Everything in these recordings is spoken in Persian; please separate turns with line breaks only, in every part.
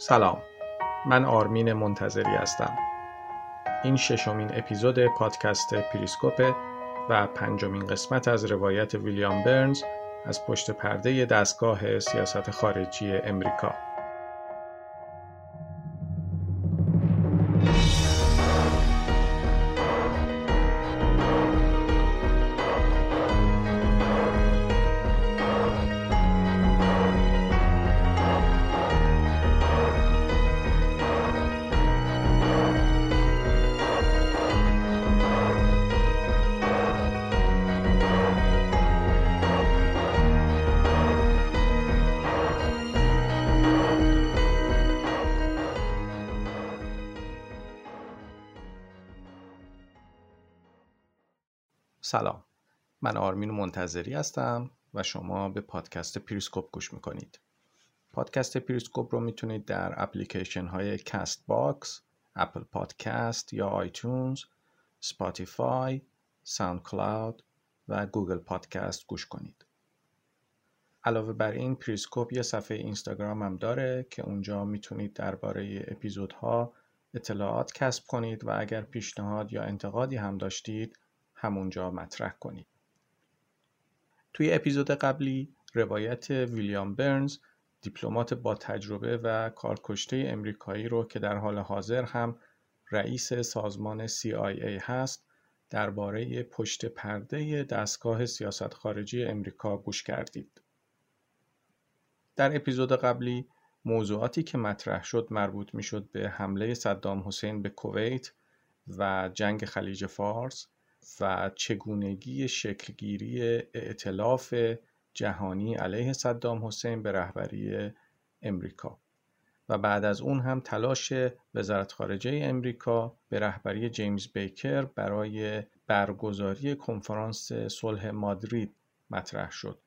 سلام. من آرمین منتظری هستم. این ششمین اپیزود پادکست پریسکوپ و پنجمین قسمت از روایت ویلیام برنز از پشت پرده دستگاه سیاست خارجی امریکا. منتظری هستم و شما به پادکست پریسکوپ گوش می‌کنید پادکست پریسکوپ رو می‌تونید در اپلیکیشن های Castbox، Apple Podcasts یا iTunes، Spotify، SoundCloud و Google Podcasts گوش کنید. علاوه بر این پریسکوپ یه صفحه اینستاگرام هم داره که اونجا می‌تونید درباره اپیزودها اطلاعات کسب کنید و اگر پیشنهاد یا انتقادی هم داشتید همونجا مطرح کنید. توی اپیزود قبلی روایت ویلیام برنز دیپلمات با تجربه و کارکشته امریکایی رو که در حال حاضر هم رئیس سازمان CIA هست درباره پشت پرده دستگاه سیاست خارجی امریکا گوش کردید. در اپیزود قبلی موضوعاتی که مطرح شد مربوط می به حمله صدام حسین به کویت و جنگ خلیج فارس و چگونگی شکلگیری ائتلاف جهانی علیه صدام حسین به رهبری امریکا. و بعد از اون هم تلاش وزارت خارجه امریکا به رهبری جیمز بیکر برای برگزاری کنفرانس صلح مادرید مطرح شد.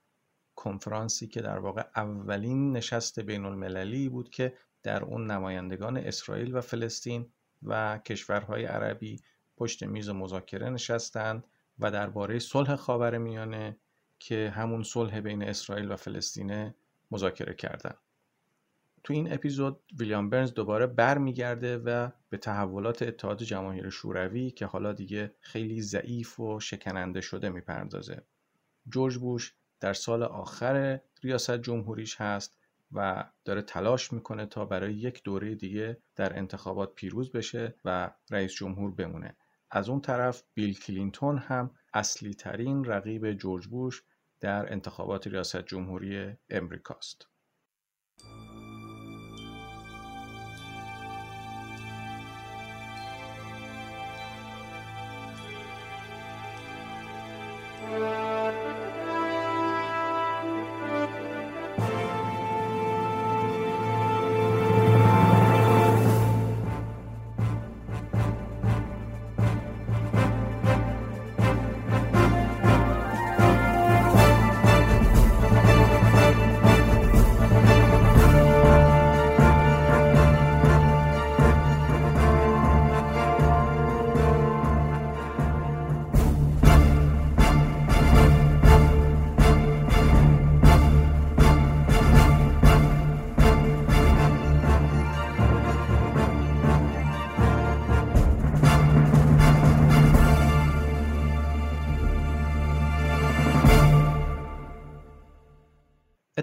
کنفرانسی که در واقع اولین نشست بین المللی بود که در اون نمایندگان اسرائیل و فلسطین و کشورهای عربی پشت میز مذاکره نشستند و درباره صلح خاورمیانه که همون صلح بین اسرائیل و فلسطینه مذاکره کردند. تو این اپیزود ویلیام برنز دوباره برمیگرده و به تحولات اتحاد جماهیر شوروی که حالا دیگه خیلی ضعیف و شکننده شده می‌پردازه. جورج بوش در سال آخر ریاست جمهوریش هست و داره تلاش می‌کنه تا برای یک دوره دیگه در انتخابات پیروز بشه و رئیس جمهور بمونه از اون طرف بیل کلینتون هم اصلی ترین رقیب جورج بوش در انتخابات ریاست جمهوری امریکاست.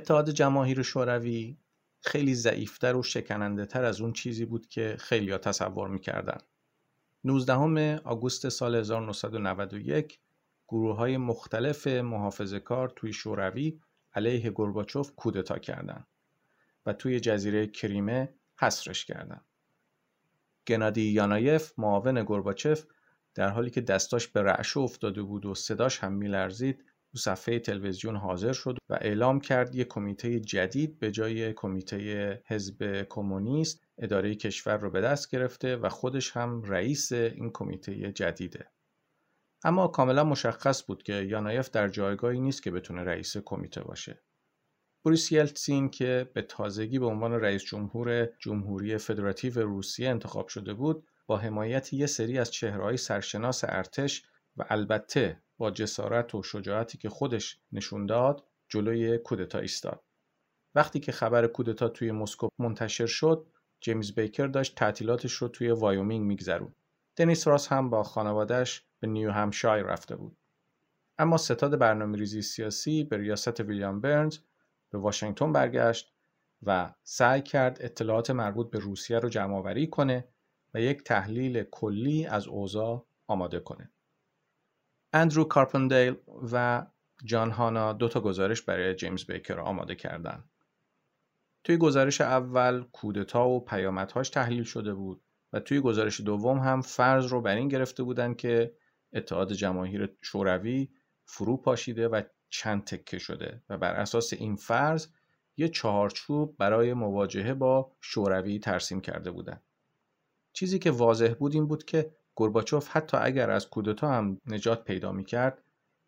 اتحاد جماهیر شوروی خیلی ضعیفتر و شکننده تر از اون چیزی بود که خیلی تصور می‌کردن. 19 آگوست سال 1991 گروه های مختلف محافظ کار توی شوروی علیه گرباچوف کودتا کردند و توی جزیره کریمه حصرش کردند. گنادی یانایف معاون گرباچف در حالی که دستاش به رعش افتاده بود و صداش هم میلرزید صفحه تلویزیون حاضر شد و اعلام کرد یک کمیته جدید به جای کمیته حزب کمونیست اداره کشور رو به دست گرفته و خودش هم رئیس این کمیته جدیده. اما کاملا مشخص بود که یانایف در جایگاهی نیست که بتونه رئیس کمیته باشه. بوریس یلتسین که به تازگی به عنوان رئیس جمهور جمهوری فدراتیو روسیه انتخاب شده بود با حمایت یه سری از چهرهای سرشناس ارتش و البته با جسارت و شجاعتی که خودش نشون داد جلوی کودتا ایستاد. وقتی که خبر کودتا توی مسکو منتشر شد، جیمز بیکر داشت تعطیلاتش رو توی وایومینگ میگذروند. دنیس راس هم با خانوادهش به نیو همشایر رفته بود. اما ستاد برنامه ریزی سیاسی به ریاست ویلیام برنز به واشنگتن برگشت و سعی کرد اطلاعات مربوط به روسیه رو جمع آوری کنه و یک تحلیل کلی از اوضاع آماده کنه. اندرو کارپندیل و جان هانا دو تا گزارش برای جیمز بیکر آماده کردند. توی گزارش اول کودتا و پیامدهاش تحلیل شده بود و توی گزارش دوم هم فرض رو بر این گرفته بودند که اتحاد جماهیر شوروی فرو پاشیده و چند تکه شده و بر اساس این فرض یه چهارچوب برای مواجهه با شوروی ترسیم کرده بودند. چیزی که واضح بود این بود که گورباچوف حتی اگر از کودتا هم نجات پیدا می کرد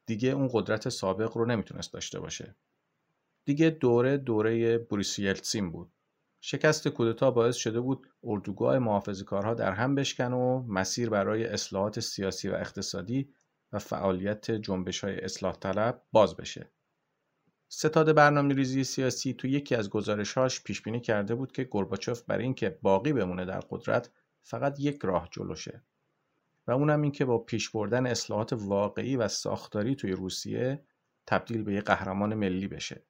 دیگه اون قدرت سابق رو نمی‌تونست داشته باشه. دیگه دوره دوره بوریس یلتسین بود. شکست کودتا باعث شده بود اردوگاه محافظ کارها در هم بشکن و مسیر برای اصلاحات سیاسی و اقتصادی و فعالیت جنبش های اصلاح طلب باز بشه. ستاد برنامه ریزی سیاسی تو یکی از گزارشهاش پیش بینی کرده بود که گورباچوف برای اینکه باقی بمونه در قدرت فقط یک راه جلوشه و اونم این که با پیش بردن اصلاحات واقعی و ساختاری توی روسیه تبدیل به یک قهرمان ملی بشه.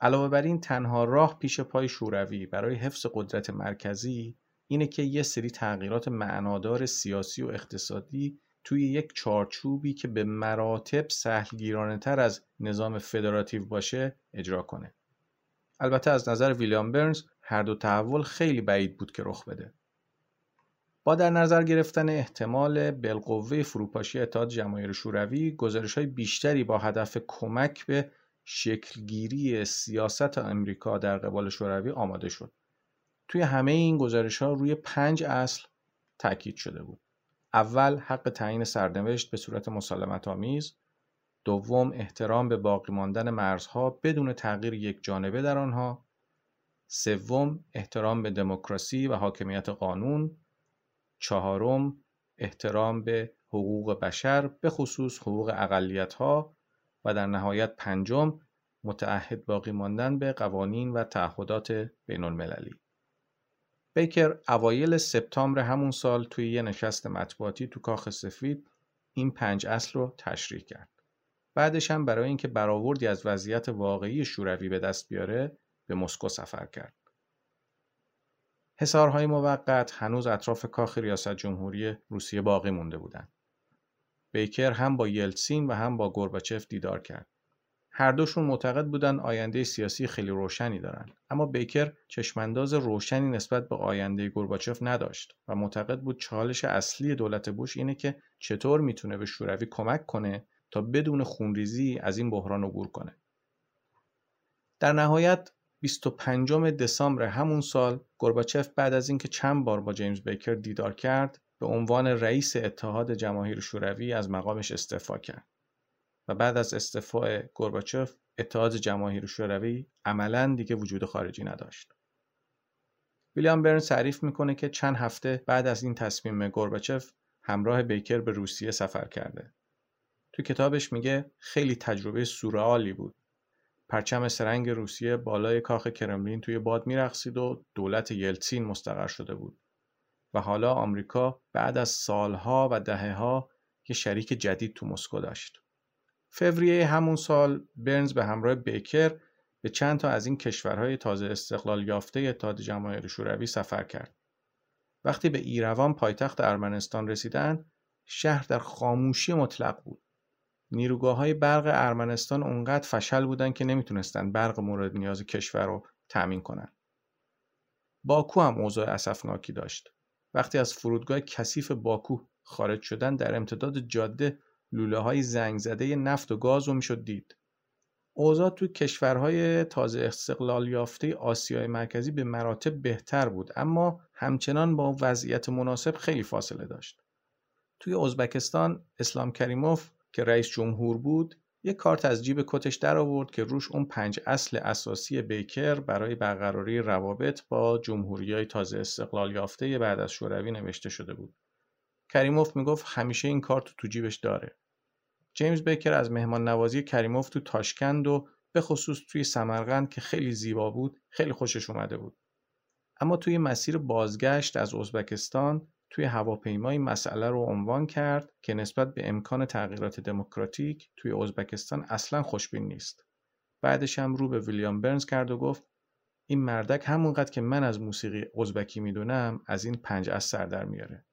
علاوه بر این تنها راه پیش پای شوروی برای حفظ قدرت مرکزی اینه که یه سری تغییرات معنادار سیاسی و اقتصادی توی یک چارچوبی که به مراتب سهلگیرانه تر از نظام فدراتیو باشه اجرا کنه. البته از نظر ویلیام برنز هر دو تحول خیلی بعید بود که رخ بده. با در نظر گرفتن احتمال بالقوه فروپاشی اتحاد جماهیر شوروی گزارش های بیشتری با هدف کمک به شکلگیری سیاست امریکا در قبال شوروی آماده شد. توی همه این گزارش ها روی پنج اصل تاکید شده بود. اول حق تعیین سرنوشت به صورت مسالمت آمیز دوم احترام به باقی ماندن مرزها بدون تغییر یک جانبه در آنها سوم احترام به دموکراسی و حاکمیت قانون چهارم احترام به حقوق بشر به خصوص حقوق اقلیت ها و در نهایت پنجم متعهد باقی ماندن به قوانین و تعهدات بین المللی. بیکر اوایل سپتامبر همون سال توی یه نشست مطبوعاتی تو کاخ سفید این پنج اصل رو تشریح کرد. بعدش هم برای اینکه برآوردی از وضعیت واقعی شوروی به دست بیاره به مسکو سفر کرد. حسارهای موقت هنوز اطراف کاخ ریاست جمهوری روسیه باقی مونده بودند. بیکر هم با یلتسین و هم با گورباچف دیدار کرد. هر دوشون معتقد بودن آینده سیاسی خیلی روشنی دارن اما بیکر چشمانداز روشنی نسبت به آینده گورباچف نداشت و معتقد بود چالش اصلی دولت بوش اینه که چطور می‌تونه به شوروی کمک کنه تا بدون خونریزی از این بحران عبور کنه در نهایت 25 دسامبر همون سال گورباچف بعد از اینکه چند بار با جیمز بیکر دیدار کرد به عنوان رئیس اتحاد جماهیر شوروی از مقامش استعفا کرد و بعد از استعفاء گورباچف اتحاد جماهیر شوروی عملا دیگه وجود خارجی نداشت. ویلیام برن تعریف می‌کنه که چند هفته بعد از این تصمیم گورباچف همراه بیکر به روسیه سفر کرده. تو کتابش میگه خیلی تجربه سورئالی بود. پرچم سرنگ روسیه بالای کاخ کرملین توی باد میرقصید و دولت یلتسین مستقر شده بود. و حالا آمریکا بعد از سالها و دههها یه شریک جدید تو مسکو داشت. فوریه همون سال برنز به همراه بیکر به چند تا از این کشورهای تازه استقلال یافته اتحاد جماهیر شوروی سفر کرد. وقتی به ایروان پایتخت ارمنستان رسیدن، شهر در خاموشی مطلق بود. نیروگاه های برق ارمنستان اونقدر فشل بودن که نمی‌تونستن برق مورد نیاز کشور رو تأمین کنن. باکو هم اوضاع اسفناکی داشت. وقتی از فرودگاه کثیف باکو خارج شدن در امتداد جاده لوله های زنگ زده نفت و گاز رو می‌شد دید. اوضاع تو کشورهای تازه استقلال یافته آسیای مرکزی به مراتب بهتر بود اما همچنان با وضعیت مناسب خیلی فاصله داشت. توی ازبکستان اسلام کریموف که رئیس جمهور بود یک کارت از جیب کتش در آورد که روش اون پنج اصل اساسی بیکر برای برقراری روابط با جمهوری های تازه استقلال یافته بعد از شوروی نوشته شده بود. کریموف می‌گفت همیشه این کارت تو جیبش داره. جیمز بیکر از مهمان نوازی کریموف تو تاشکند و به خصوص توی سمرقند که خیلی زیبا بود خیلی خوشش اومده بود. اما توی مسیر بازگشت از ازبکستان توی هواپیمایی مسئله رو عنوان کرد که نسبت به امکان تغییرات دموکراتیک توی ازبکستان اصلا خوشبین نیست. بعدش هم رو به ویلیام برنز کرد و گفت این مردک همونقدر که من از موسیقی ازبکی می‌دونم از این پنج از سر در میاره.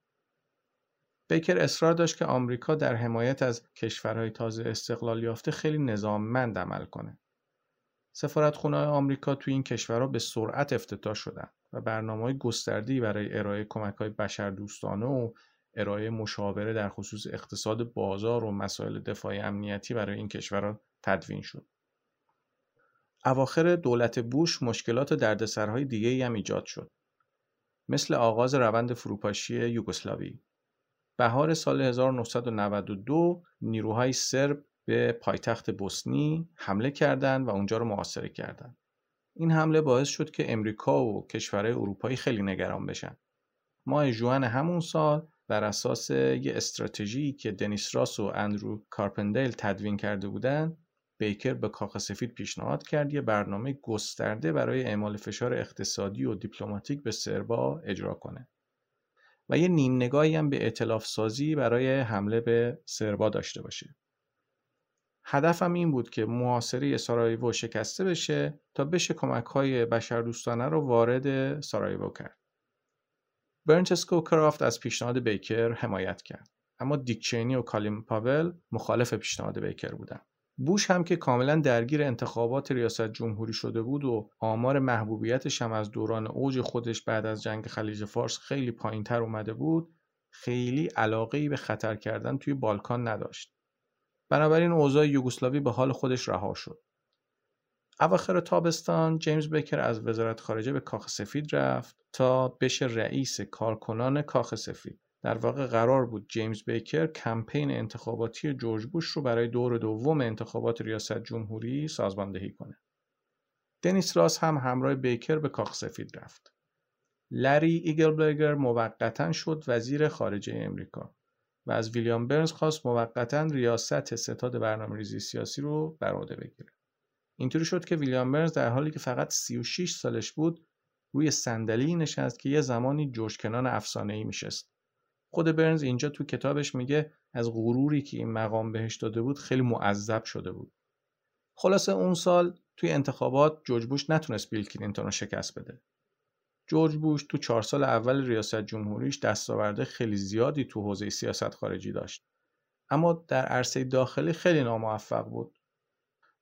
بیکر اصرار داشت که آمریکا در حمایت از کشورهای تازه استقلال یافته خیلی نظاممند عمل کنه. سفارتخونه آمریکا توی این کشورها به سرعت افتتاح شدن و برنامه های گستردی برای ارائه کمک های بشردوستانه و ارائه مشاوره در خصوص اقتصاد بازار و مسائل دفاعی امنیتی برای این کشورها تدوین شد. اواخر دولت بوش مشکلات دردسرهای دیگه هم ایجاد شد. مثل آغاز روند فروپاشی یوگسلاوی. بهار سال 1992 نیروهای سرب به پایتخت بوسنی حمله کردند و اونجا رو محاصره کردند. این حمله باعث شد که امریکا و کشورهای اروپایی خیلی نگران بشن. ماه جوان همون سال بر اساس یه استراتژی که دنیس راس و اندرو کارپندیل تدوین کرده بودند، بیکر به کاخ سفید پیشنهاد کرد یه برنامه گسترده برای اعمال فشار اقتصادی و دیپلماتیک به سربا اجرا کنه و یه نیم نگاهی هم به اطلاف سازی برای حمله به سربا داشته باشه. هدفم این بود که محاصره سارایوو شکسته بشه تا بشه کمک های بشردوستانه رو وارد سارایوو کرد. برنچسکو کرافت از پیشنهاد بیکر حمایت کرد. اما دیکچینی و کالیم پاول مخالف پیشنهاد بیکر بودند. بوش هم که کاملا درگیر انتخابات ریاست جمهوری شده بود و آمار محبوبیتش هم از دوران اوج خودش بعد از جنگ خلیج فارس خیلی پایینتر اومده بود خیلی علاقه به خطر کردن توی بالکان نداشت. بنابراین اوضاع یوگسلاوی به حال خودش رها شد. اواخر تابستان جیمز بکر از وزارت خارجه به کاخ سفید رفت تا بشه رئیس کارکنان کاخ سفید. در واقع قرار بود جیمز بیکر کمپین انتخاباتی جورج بوش رو برای دور دوم انتخابات ریاست جمهوری سازماندهی کنه. دنیس راس هم همراه بیکر به کاخ سفید رفت. لری ایگلبرگر موقتا شد وزیر خارجه امریکا و از ویلیام برنز خواست موقتا ریاست ستاد برنامه ریزی سیاسی رو بر عهده بگیره. اینطوری شد که ویلیام برنز در حالی که فقط 36 سالش بود روی صندلی نشست که یه زمانی جوش کنان افسانه ای میشست. خود برنز اینجا تو کتابش میگه از غروری که این مقام بهش داده بود خیلی معذب شده بود. خلاصه اون سال توی انتخابات جورج بوش نتونست بیل کلینتون رو شکست بده. جورج بوش تو چهار سال اول ریاست جمهوریش دستاورده خیلی زیادی تو حوزه سیاست خارجی داشت. اما در عرصه داخلی خیلی ناموفق بود.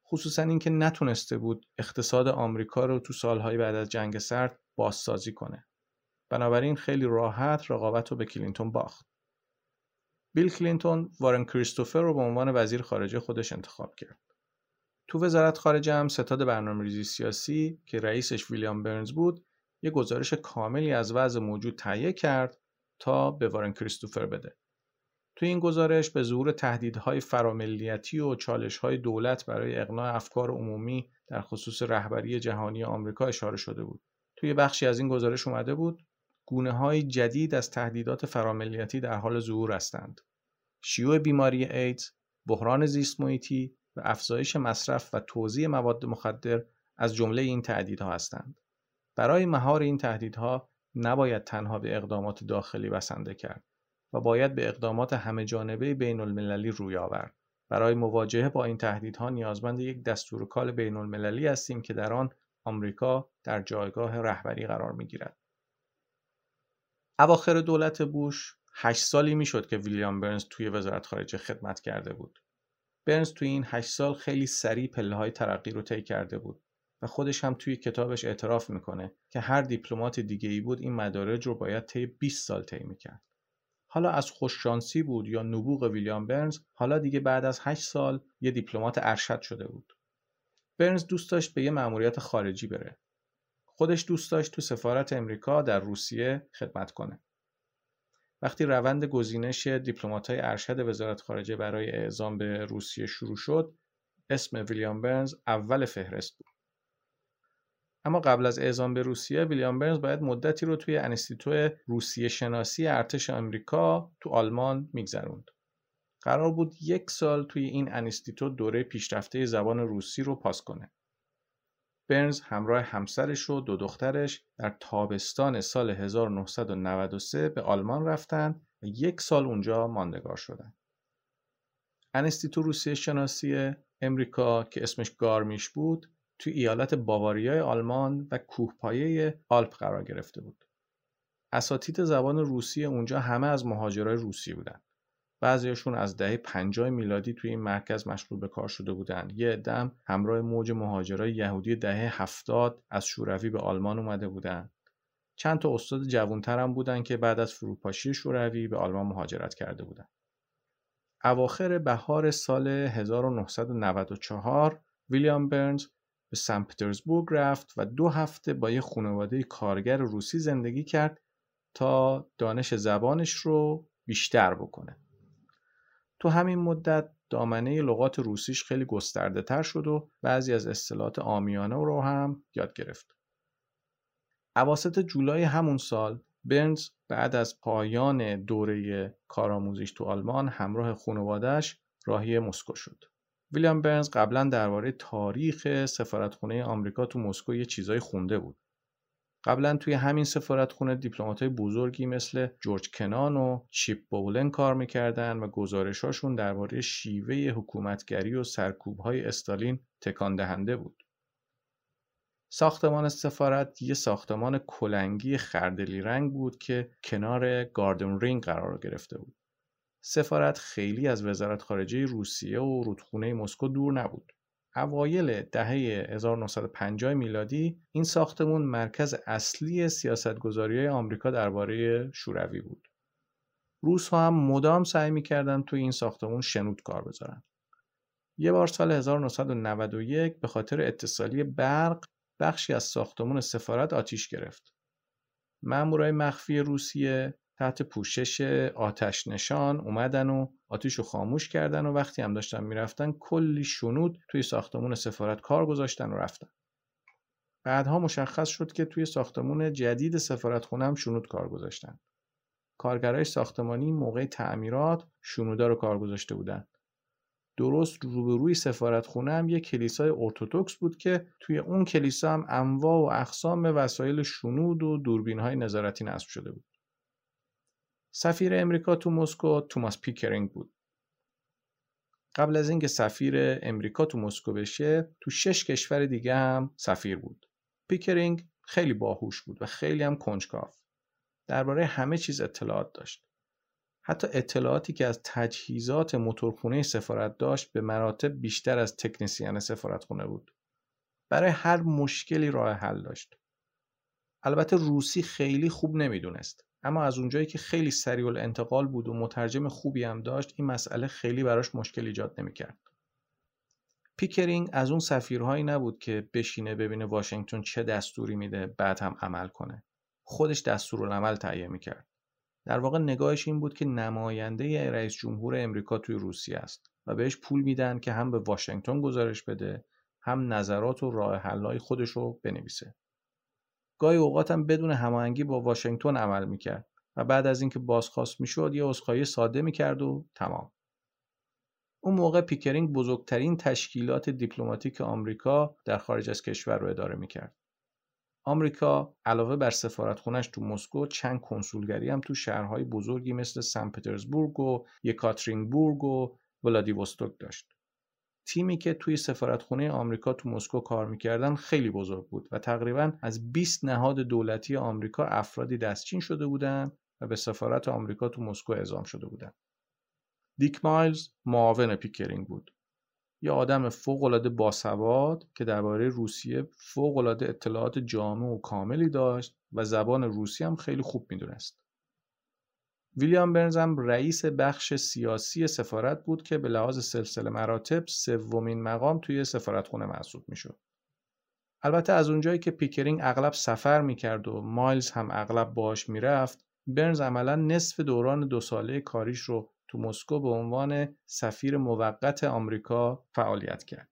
خصوصا اینکه نتونسته بود اقتصاد آمریکا رو تو سالهای بعد از جنگ سرد بازسازی کنه. بنابراین خیلی راحت رقابت رو به کلینتون باخت. بیل کلینتون وارن کریستوفر رو به عنوان وزیر خارجه خودش انتخاب کرد. تو وزارت خارجه هم ستاد برنامه ریزی سیاسی که رئیسش ویلیام برنز بود یه گزارش کاملی از وضع موجود تهیه کرد تا به وارن کریستوفر بده. تو این گزارش به ظهور تهدیدهای فراملیتی و چالشهای دولت برای اقناع افکار عمومی در خصوص رهبری جهانی آمریکا اشاره شده بود. توی بخشی از این گزارش اومده بود گونه های جدید از تهدیدات فراملیتی در حال ظهور هستند. شیوع بیماری ایدز، بحران زیست محیطی و افزایش مصرف و توزیع مواد مخدر از جمله این تهدیدها هستند. برای مهار این تهدیدها نباید تنها به اقدامات داخلی بسنده کرد و باید به اقدامات همه جانبه بین المللی روی آورد. برای مواجهه با این تهدیدها نیازمند یک دستور کال بین المللی هستیم که در آن آمریکا در جایگاه رهبری قرار می گیرد. اواخر دولت بوش هشت سالی می‌شد که ویلیام برنز توی وزارت خارجه خدمت کرده بود. برنز توی این هشت سال خیلی سریع پله های ترقی رو طی کرده بود خودش هم توی کتابش اعتراف می‌کنه که هر دیپلمات دیگه ای بود این مدارج رو باید طی 20 سال طی می‌کرد. حالا از خوششانسی بود یا نبوغ ویلیام برنز حالا دیگه بعد از 8 سال یه دیپلمات ارشد شده بود. برنز دوست داشت به یه مأموریت خارجی بره خودش دوست داشت تو سفارت امریکا در روسیه خدمت کنه. وقتی روند گزینش دیپلمات‌های ارشد وزارت خارجه برای اعزام به روسیه شروع شد، اسم ویلیام برنز اول فهرست بود. اما قبل از اعزام به روسیه، ویلیام برنز باید مدتی رو توی انستیتو روسیه شناسی ارتش آمریکا تو آلمان میگذروند. قرار بود یک سال توی این انستیتو دوره پیشرفته زبان روسی رو پاس کنه. برنز همراه همسرش و دو دخترش در تابستان سال 1993 به آلمان رفتن و یک سال اونجا ماندگار شدن. انستیتو روسیه شناسی امریکا که اسمش گارمیش بود توی ایالت باواریای آلمان و کوهپایه آلپ قرار گرفته بود. اساتید زبان روسی اونجا همه از مهاجرای روسی بودن. بعضیشون از دهه 50 میلادی توی این مرکز مشغول به کار شده بودند. یه دم همراه موج مهاجرای یهودی دهه 70 از شوروی به آلمان اومده بودند. چند تا استاد جوانتر هم بودن که بعد از فروپاشی شوروی به آلمان مهاجرت کرده بودند. اواخر بهار سال 1994 ویلیام برنز به سن پترزبورگ رفت و دو هفته با یه خانواده کارگر روسی زندگی کرد تا دانش زبانش رو بیشتر بکنه. تو همین مدت دامنه لغات روسیش خیلی گسترده تر شد و بعضی از اصطلاحات آمیانه رو هم یاد گرفت. اواسط جولای همون سال برنز بعد از پایان دوره کارآموزیش تو آلمان همراه خانوادهش راهی مسکو شد. ویلیام برنز قبلا درباره تاریخ سفارتخونه آمریکا تو مسکو یه چیزایی خونده بود. قبلا توی همین سفارتخونه دیپلمات‌های بزرگی مثل جورج کنان و چیپ بولن کار می‌کردن و گزارشاشون درباره شیوه حکومتگری و سرکوب‌های استالین تکان دهنده بود. ساختمان سفارت یه ساختمان کلنگی خردلی رنگ بود که کنار گاردن رینگ قرار گرفته بود. سفارت خیلی از وزارت خارجه روسیه و رودخونه مسکو دور نبود. اوایل دهه 1950 میلادی این ساختمون مرکز اصلی سیاستگذاری آمریکا درباره شوروی بود. روس ها هم مدام سعی می‌کردن توی این ساختمون شنود کار بذارن. یه بار سال 1991 به خاطر اتصالی برق بخشی از ساختمون سفارت آتیش گرفت. مامورای مخفی روسیه تحت پوشش آتش نشان اومدن و آتیش رو خاموش کردن و وقتی هم داشتن می‌رفتن کلی شنود توی ساختمون سفارت کار گذاشتن و رفتن. بعدها مشخص شد که توی ساختمون جدید سفارت خونه هم شنود کار گذاشتن. کارگرای ساختمانی موقع تعمیرات شنودا رو کار گذاشته بودن. درست روبروی سفارت خونه هم یه کلیسای ارتودکس بود که توی اون کلیسا هم انواع و اقسام وسایل شنود و دوربین های نظارتی نصب شده بود. سفیر امریکا تو مسکو توماس پیکرینگ بود. قبل از اینکه سفیر امریکا تو مسکو بشه تو شش کشور دیگه هم سفیر بود. پیکرینگ خیلی باهوش بود و خیلی هم کنجکاو. درباره همه چیز اطلاعات داشت. حتی اطلاعاتی که از تجهیزات موتورخونه سفارت داشت به مراتب بیشتر از تکنسیان سفارتخونه بود. برای هر مشکلی راه حل داشت. البته روسی خیلی خوب نمی‌دونست. اما از اونجایی که خیلی سریع انتقال بود و مترجم خوبی هم داشت این مسئله خیلی براش مشکل ایجاد نمی‌کرد. پیکرینگ از اون سفیرهایی نبود که بشینه ببینه واشنگتن چه دستوری میده بعد هم عمل کنه. خودش دستورالعمل تهیه می‌کرد. در واقع نگاهش این بود که نماینده رئیس جمهور امریکا توی روسیه است و بهش پول میدن که هم به واشنگتن گزارش بده هم نظرات و راه حل‌های خودش رو بنویسه. گاهی اوقات هم بدون هماهنگی با واشنگتن عمل می‌کرد و بعد از اینکه بازخواست می‌شد یه عذرخواهی ساده می‌کرد و تمام. اون موقع پیکرینگ بزرگترین تشکیلات دیپلماتیک آمریکا در خارج از کشور رو اداره می‌کرد. آمریکا علاوه بر سفارتخونش تو مسکو چند کنسولگری هم تو شهرهای بزرگی مثل سن پترزبورگ و یکاترینبورگ و ولادیوستوک داشت. تیمی که توی سفارتخونه آمریکا تو مسکو کار می‌کردن خیلی بزرگ بود و تقریبا از 20 نهاد دولتی آمریکا افرادی دستچین شده بودند و به سفارت آمریکا تو مسکو اعزام شده بودند. دیک مایلز معاون پیکرینگ بود. یه آدم فوق‌العاده باسواد که درباره روسیه فوق‌العاده اطلاعات جامع و کاملی داشت و زبان روسی هم خیلی خوب می‌دونست. ویلیام برنز هم رئیس بخش سیاسی سفارت بود که به لحاظ سلسله مراتب سومین مقام توی سفارتخونه محسوب می‌شد. البته از اونجایی که پیکرینگ اغلب سفر می‌کرد و مایلز هم اغلب باش می‌رفت برنز عملا نصف دوران دو ساله کاریش رو تو مسکو به عنوان سفیر موقت آمریکا فعالیت کرد.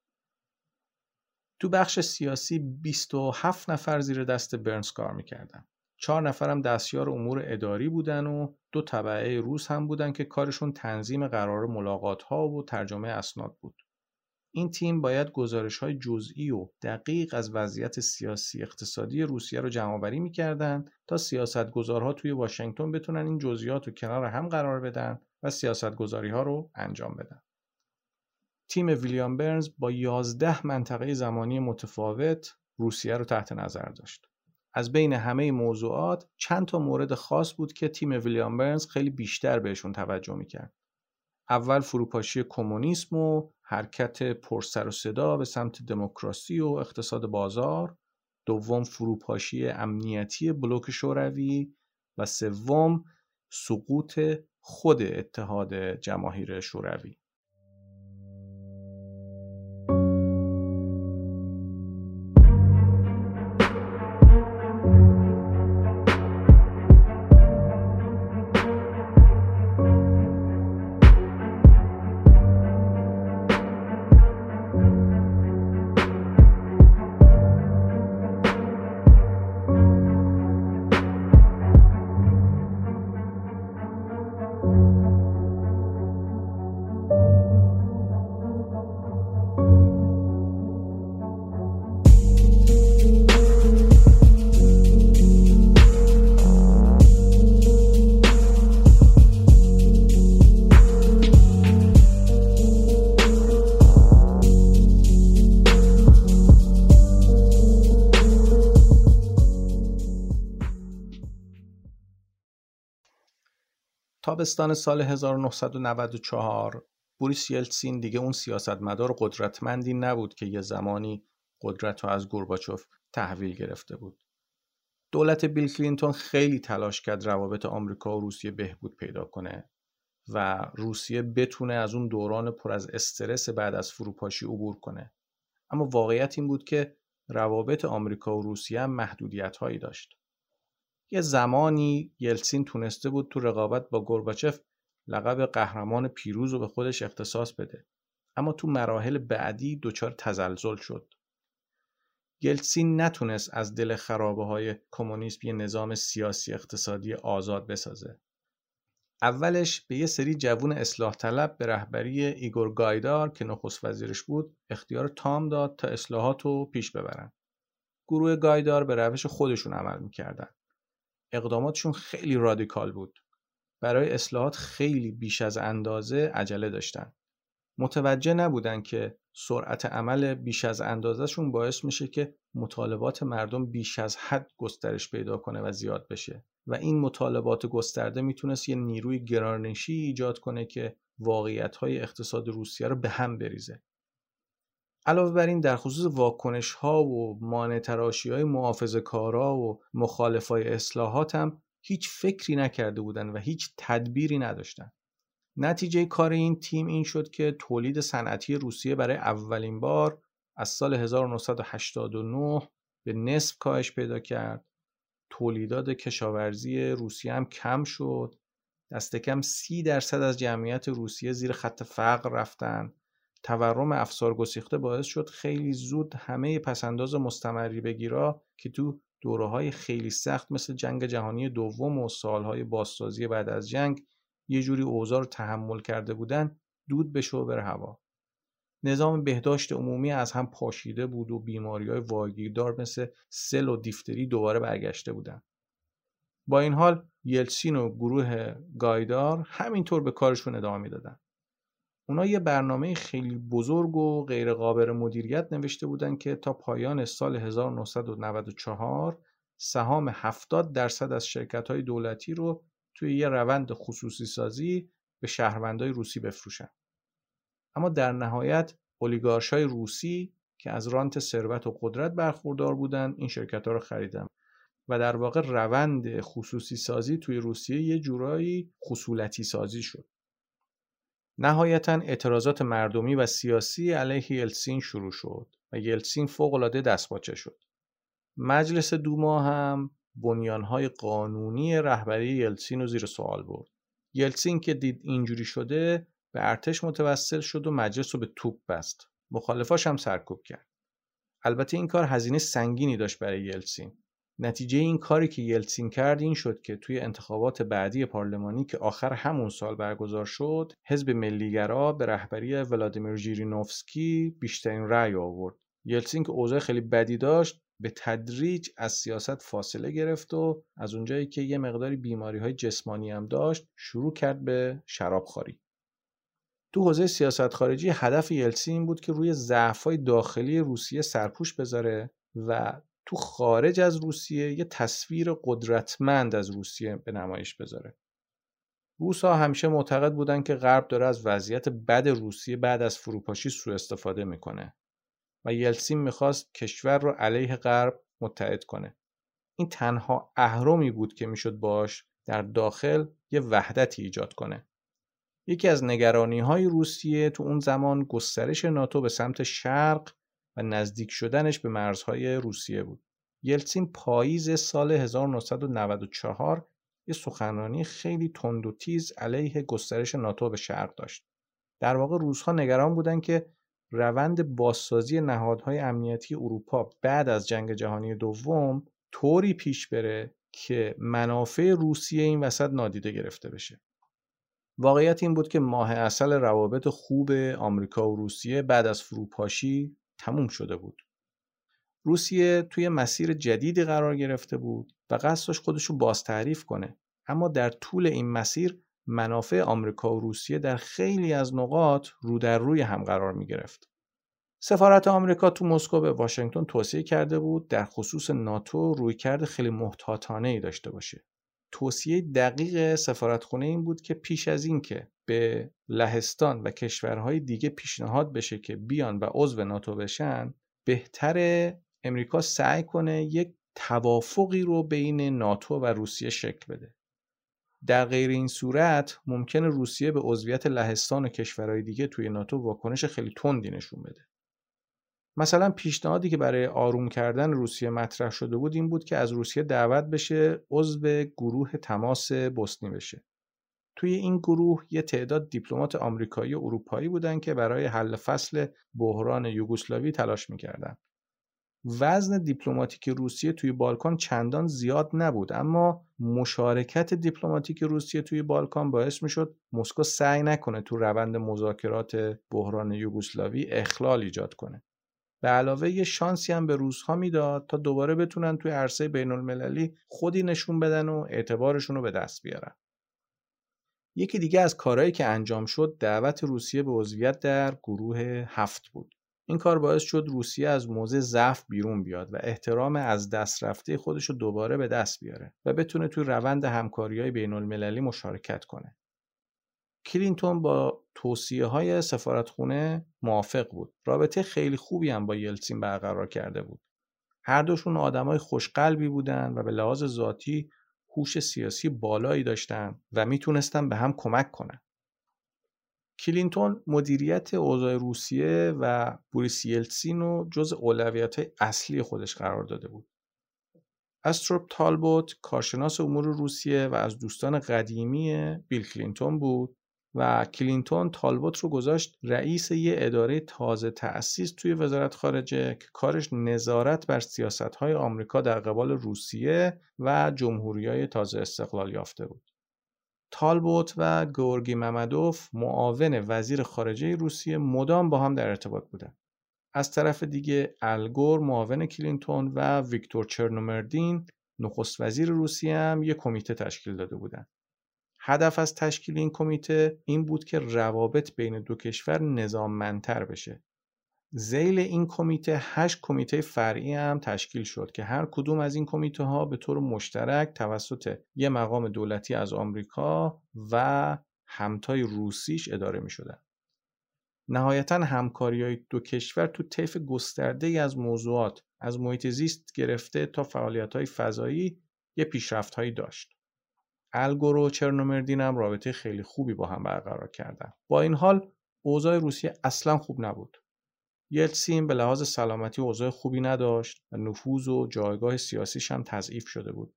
تو بخش سیاسی 27 نفر زیر دست برنز کار می‌کردن. چهار نفرم دستیار امور اداری بودن و دو طبعه روس هم بودن که کارشون تنظیم قرار ملاقات ها و ترجمه اسناد بود. این تیم باید گزارش های جزئی و دقیق از وضعیت سیاسی اقتصادی روسیه رو جمع آوری می‌کردن تا سیاستگزارها توی واشنگتن بتونن این جزئیات رو کنار هم قرار بدن و سیاستگذاری ها رو انجام بدن. تیم ویلیام برنز با 11 منطقه زمانی متفاوت روسیه رو تحت نظر داشت. از بین همه موضوعات چند تا مورد خاص بود که تیم ویلیام برنز خیلی بیشتر بهشون توجه می‌کرد. اول فروپاشی کمونیسم و حرکت پرسر و صدا به سمت دموکراسی و اقتصاد بازار دوم فروپاشی امنیتی بلوک شوروی و سوم سقوط خود اتحاد جماهیر شوروی تابستان سال 1994 بوریس یلتسین دیگه اون سیاستمدار قدرتمندی نبود که یه زمانی قدرت رو از گورباچوف تحویل گرفته بود. دولت بیل کلینتون خیلی تلاش کرد روابط آمریکا و روسیه بهبود پیدا کنه و روسیه بتونه از اون دوران پر از استرس بعد از فروپاشی عبور کنه. اما واقعیت این بود که روابط آمریکا و روسیه هم محدودیت هایی داشت. یه زمانی یلسین تونسته بود تو رقابت با گورباچف لقب قهرمان پیروز رو به خودش اختصاص بده. اما تو مراحل بعدی دچار تزلزل شد. یلسین نتونست از دل خرابه های کمونیسم یه نظام سیاسی اقتصادی آزاد بسازه. اولش به یه سری جوون اصلاح طلب به رهبری ایگور گایدار که نخست وزیرش بود اختیار تام داد تا اصلاحات رو پیش ببرن. گروه گایدار به روش خودشون عمل می‌کردن. اقداماتشون خیلی رادیکال بود. برای اصلاحات خیلی بیش از اندازه عجله داشتن. متوجه نبودن که سرعت عمل بیش از اندازهشون باعث میشه که مطالبات مردم بیش از حد گسترش پیدا کنه و زیاد بشه و این مطالبات گسترده می‌تونست یه نیروی گرانشی ایجاد کنه که واقعیت های اقتصاد روسیه رو به هم بریزه. علاوه بر این در خصوص واکنش ها و مانع تراشی های محافظ کارا و مخالف های اصلاحات هم هیچ فکری نکرده بودن و هیچ تدبیری نداشتن. نتیجه کار این تیم این شد که تولید صنعتی روسیه برای اولین بار از سال 1989 به نصف کاهش پیدا کرد. تولیدات کشاورزی روسیه هم کم شد. دست کم سی درصد از جمعیت روسیه زیر خط فقر رفتن تورم افسار گسیخته باعث شد خیلی زود همه پسنداز مستمری بگیرا که تو دوره های خیلی سخت مثل جنگ جهانی دوم و سالهای بازسازی بعد از جنگ یه جوری اوضاع رو تحمل کرده بودن دود به شعبر هوا. نظام بهداشت عمومی از هم پاشیده بود و بیماری های واگیردار مثل سل و دیفتری دوباره برگشته بودن. با این حال یلسین و گروه گایدار همینطور به کارشون ادامه می‌دادن. اونا یه برنامه خیلی بزرگ و غیر قابل مدیریت نوشته بودن که تا پایان سال 1994 سهام 70 درصد از شرکت های دولتی رو توی یه روند خصوصی سازی به شهروندای روسی بفروشن. اما در نهایت اولیگارش های روسی که از رانت ثروت و قدرت برخوردار بودن این شرکت ها رو خریدن و در واقع روند خصوصی سازی توی روسیه یه جورایی خصولتی سازی شد. نهایتا اعتراضات مردمی و سیاسی علیه یلسین شروع شد و یلسین فوقالعاده دستپاچه شد. مجلس دوما هم بنیانهای قانونی رهبری یلسین رو زیر سوال برد. یلسین که دید اینجوری شده به ارتش متوسل شد و مجلس رو به توپ بست. مخالفاش هم سرکوب کرد. البته این کار هزینه سنگینی داشت برای یلسین. نتیجه این کاری که یلتسین کرد این شد که توی انتخابات بعدی پارلمانی که آخر همون سال برگزار شد حزب ملیگرا به رهبری ولادیمیر ژیرینوفسکی بیشترین رأی آورد یلتسین که اوضاع خیلی بدی داشت به تدریج از سیاست فاصله گرفت و از اونجایی که یه مقداری بیماری های جسمانی هم داشت شروع کرد به شراب خاری. تو حوزه سیاست خارجی هدف یلتسین بود که روی ضعف‌های داخلی روسیه سرپوش بذاره و تو خارج از روسیه یه تصویر قدرتمند از روسیه به نمایش بذاره. روس ها همیشه معتقد بودن که غرب داره از وضعیت بد روسیه بعد از فروپاشی سوء استفاده می‌کنه و یلسین می‌خواست کشور رو علیه غرب متحد کنه. این تنها اهرمی بود که می‌شد باش در داخل یه وحدتی ایجاد کنه. یکی از نگرانی های روسیه تو اون زمان گسترش ناتو به سمت شرق و نزدیک شدنش به مرزهای روسیه بود. یلتسین پاییز سال 1994 یه سخنرانی خیلی تند و تیز علیه گسترش ناتو به شرق داشت. در واقع روزها نگران بودند که روند بازسازی نهادهای امنیتی اروپا بعد از جنگ جهانی دوم طوری پیش بره که منافع روسیه این وسط نادیده گرفته بشه. واقعیت این بود که ماه اصل روابط خوب آمریکا و روسیه بعد از فروپاشی تموم شده بود. روسیه توی مسیر جدیدی قرار گرفته بود و قصدش خودش رو باز تعریف کنه اما در طول این مسیر منافع آمریکا و روسیه در خیلی از نقاط رو در روی هم قرار می گرفت. سفارت آمریکا تو مسکو به واشنگتن توصیه کرده بود در خصوص ناتو رویکرد خیلی محتاطانه ای داشته باشه. توصیه دقیق سفارتخونه این بود که پیش از این که به لهستان و کشورهای دیگه پیشنهاد بشه که بیان و عضو ناتو بشن بهتر امریکا سعی کنه یک توافقی رو بین ناتو و روسیه شکل بده. در غیر این صورت ممکنه روسیه به عضویت لهستان و کشورهای دیگه توی ناتو واکنش خیلی تندی نشون بده. مثلا پیشنهادی که برای آروم کردن روسیه مطرح شده بود این بود که از روسیه دعوت بشه عضو گروه تماس بوسنی بشه. توی این گروه یه تعداد دیپلمات آمریکایی و اروپایی بودن که برای حل و فصل بحران یوگسلاوی تلاش می‌کردن وزن دیپلماتیک روسیه توی بالکان چندان زیاد نبود اما مشارکت دیپلماتیک روسیه توی بالکان باعث می‌شد مسکو سعی نکنه تو روند مذاکرات بحران یوگسلاوی اخلال ایجاد کنه به علاوه یه شانسی هم به روزها می‌داد تا دوباره بتونن توی عرصه بین المللی خودی نشون بدن و اعتبارشون رو به دست بیارن. یکی دیگه از کارهایی که انجام شد دعوت روسیه به عضویت در گروه هفت بود. این کار باعث شد روسیه از موضع ضعف بیرون بیاد و احترام از دست رفته خودش رو دوباره به دست بیاره و بتونه توی روند همکاری های بین المللی مشارکت کنه. کلینتون با توصیه های سفارتخونه موافق بود. رابطه خیلی خوبی هم با یلتسین برقرار کرده بود. هر دوشون آدمای خوشقلبی بودن و به لحاظ ذاتی هوش سیاسی بالایی داشتن و می‌تونستن به هم کمک کنن. کلینتون مدیریت اوضاع روسیه و بوریس یلتسین رو جزء اولویت اصلی خودش قرار داده بود. استروب تالبوت کارشناس امور روسیه و از دوستان قدیمی بیل کلینتون بود و کلینتون تالبوت رو گذاشت رئیس یه اداره تازه تأسیس توی وزارت خارجه که کارش نظارت بر سیاست های آمریکا در قبال روسیه و جمهوری های تازه استقلال یافته بود. تالبوت و گورگی ممدوف معاون وزیر خارجه روسیه مدام با هم در ارتباط بودند. از طرف دیگه الگور معاون کلینتون و ویکتور چرنومردین نخست وزیر روسیه هم یک کمیته تشکیل داده بودند. هدف از تشکیل این کمیته این بود که روابط بین دو کشور نظاممندتر بشه. زیل این کمیته هشت کمیته فرعی هم تشکیل شد که هر کدوم از این کمیته ها به طور مشترک توسط یه مقام دولتی از آمریکا و همتای روسیش اداره می شدن. نهایتا همکاری های دو کشور تو طیف گسترده ای از موضوعات از محیط زیست گرفته تا فعالیت های فضایی یه پیشرفت هایی داشت. الگور و چرنومردین هم رابطه خیلی خوبی با هم برقرار کردن. با این حال اوضاع روسیه اصلا خوب نبود. یلتسین به لحاظ سلامتی اوضاع خوبی نداشت و نفوذ و جایگاه سیاسیش هم تضعیف شده بود.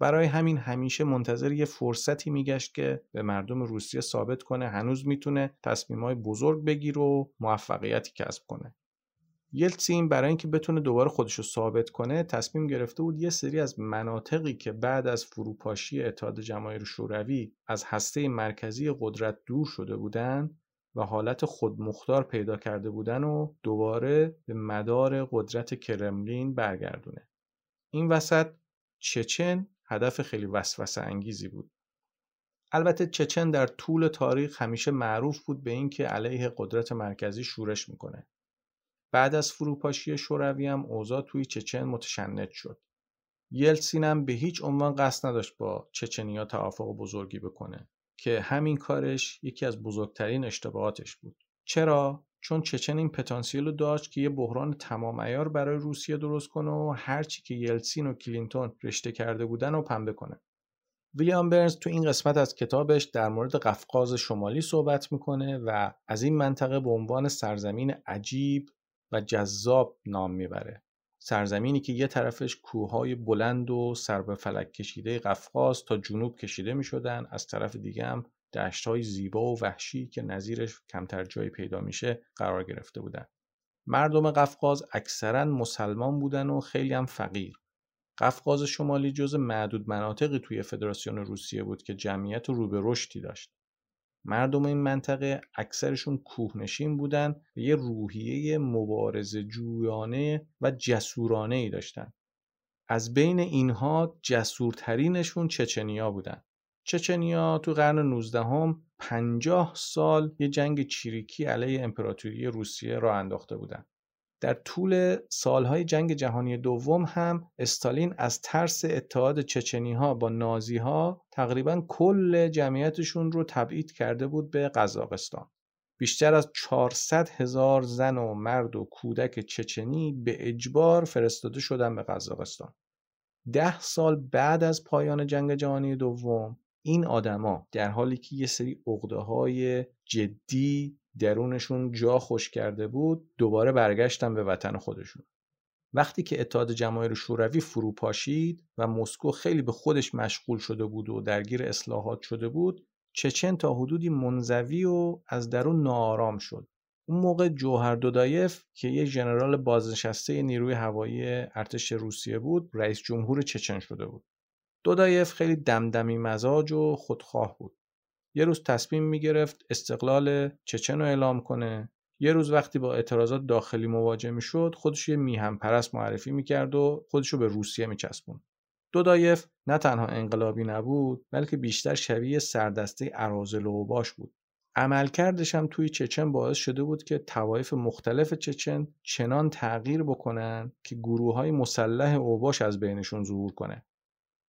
برای همین همیشه منتظر یه فرصتی میگشت که به مردم روسیه ثابت کنه هنوز می‌تونه تصمیمای بزرگ بگیر و موفقیتی کسب کنه. یلتسین برای اینکه بتونه دوباره خودش رو ثابت کنه تصمیم گرفته بود یه سری از مناطقی که بعد از فروپاشی اتحاد جماهیر شوروی از هسته مرکزی قدرت دور شده بودن و حالت خودمختار پیدا کرده بودن و دوباره به مدار قدرت کرملین برگردونه. این وسط چچن هدف خیلی وسوسه انگیزی بود. البته چچن در طول تاریخ همیشه معروف بود به اینکه علیه قدرت مرکزی شورش می‌کنه. بعد از فروپاشی شوروی هم اوضاع توی چچن متشنج شد. یلسین هم به هیچ عنوان قصد نداشت با چچنیا توافق بزرگی بکنه که همین کارش یکی از بزرگترین اشتباهاتش بود. چرا؟ چون چچن این پتانسیل رو داشت که یه بحران تمام ایار برای روسیه درست کنه و هرچی که یلسین و کلینتون رشته کرده بودن رو پنبه کنه. ویلیام برنز تو این قسمت از کتابش در مورد قفقاز شمالی صحبت می‌کنه و از این منطقه به عنوان سرزمین عجیب و جذاب نام می‌بره. سرزمینی که یه طرفش کوههای بلند و سر به فلک کشیده قفقاز تا جنوب کشیده می شدن از طرف دیگه هم های زیبا و وحشی که نظیرش کمتر جایی پیدا میشه قرار گرفته بودن. مردم قفقاز اکثرا مسلمان بودن و خیلی هم فقیر. قفقاز شمالی جز معدود مناطقی توی فدراسیون روسیه بود که جمعیت رو به رشدی داشت. مردم این منطقه اکثرشون کوهنشین بودن و یه روحیه مبارز جویانه و جسورانه ای داشتن. از بین اینها جسورترینشون چچنیا بودن. چچنیا تو قرن 19 هم 50 سال یه جنگ چیریکی علیه امپراتوری روسیه را انداخته بودن. در طول سالهای جنگ جهانی دوم هم استالین از ترس اتحاد چچنی ها با نازی ها تقریبا کل جمعیتشون رو تبعید کرده بود به قزاقستان. بیشتر از 400 هزار زن و مرد و کودک چچنی به اجبار فرستاده شدن به قزاقستان. ده سال بعد از پایان جنگ جهانی دوم این آدما در حالی که یه سری عقده های جدی درونشون جا خوش کرده بود دوباره برگشتن به وطن خودشون. وقتی که اتحاد جماهیر شوروی فرو پاشید و مسکو خیلی به خودش مشغول شده بود و درگیر اصلاحات شده بود چچن تا حدودی منزوی و از درون ناآرام شد. اون موقع جوهر دودایف که یه ژنرال بازنشسته نیروی هوایی ارتش روسیه بود رئیس جمهور چچن شده بود. دودایف خیلی دمدمی مزاج و خودخواه بود. یه روز تصمیم می‌گرفت استقلال چچن رو اعلام کنه. یه روز وقتی با اعتراضات داخلی مواجه می‌شد خودش یه میهم پرست معرفی می‌کرد و خودش رو به روسیه میچسبون دودایف نه تنها انقلابی نبود بلکه بیشتر شبیه سردسته ارازل و اوباش بود. عملکردش هم توی چچن باعث شده بود که توایف مختلف چچن چنان تغییر بکنن که گروه های مسلح اوباش از بینشون ظهور کنه.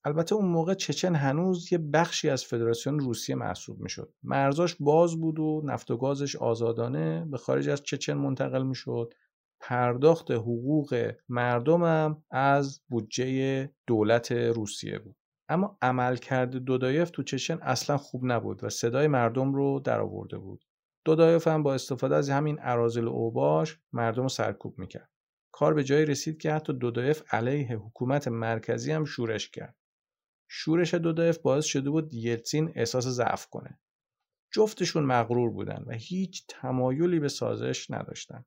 البته اون موقع چچن هنوز یه بخشی از فدراسیون روسیه محسوب می‌شد. مرزاش باز بود و نفت و گازش آزادانه به خارج از چچن منتقل می‌شد. پرداخت حقوق مردمم از بودجه دولت روسیه بود. اما عملکرد دودایف تو چچن اصلا خوب نبود و صدای مردم رو درآورده بود. دودایف هم با استفاده از همین ارازل اوباش مردم رو سرکوب می‌کرد. کار به جایی رسید که حتی دودایف علیه حکومت مرکزی هم شورش کرد. شورش دودایف باعث شده بود یلتسین احساس ضعف کنه. جفتشون مغرور بودن و هیچ تمایلی به سازش نداشتن.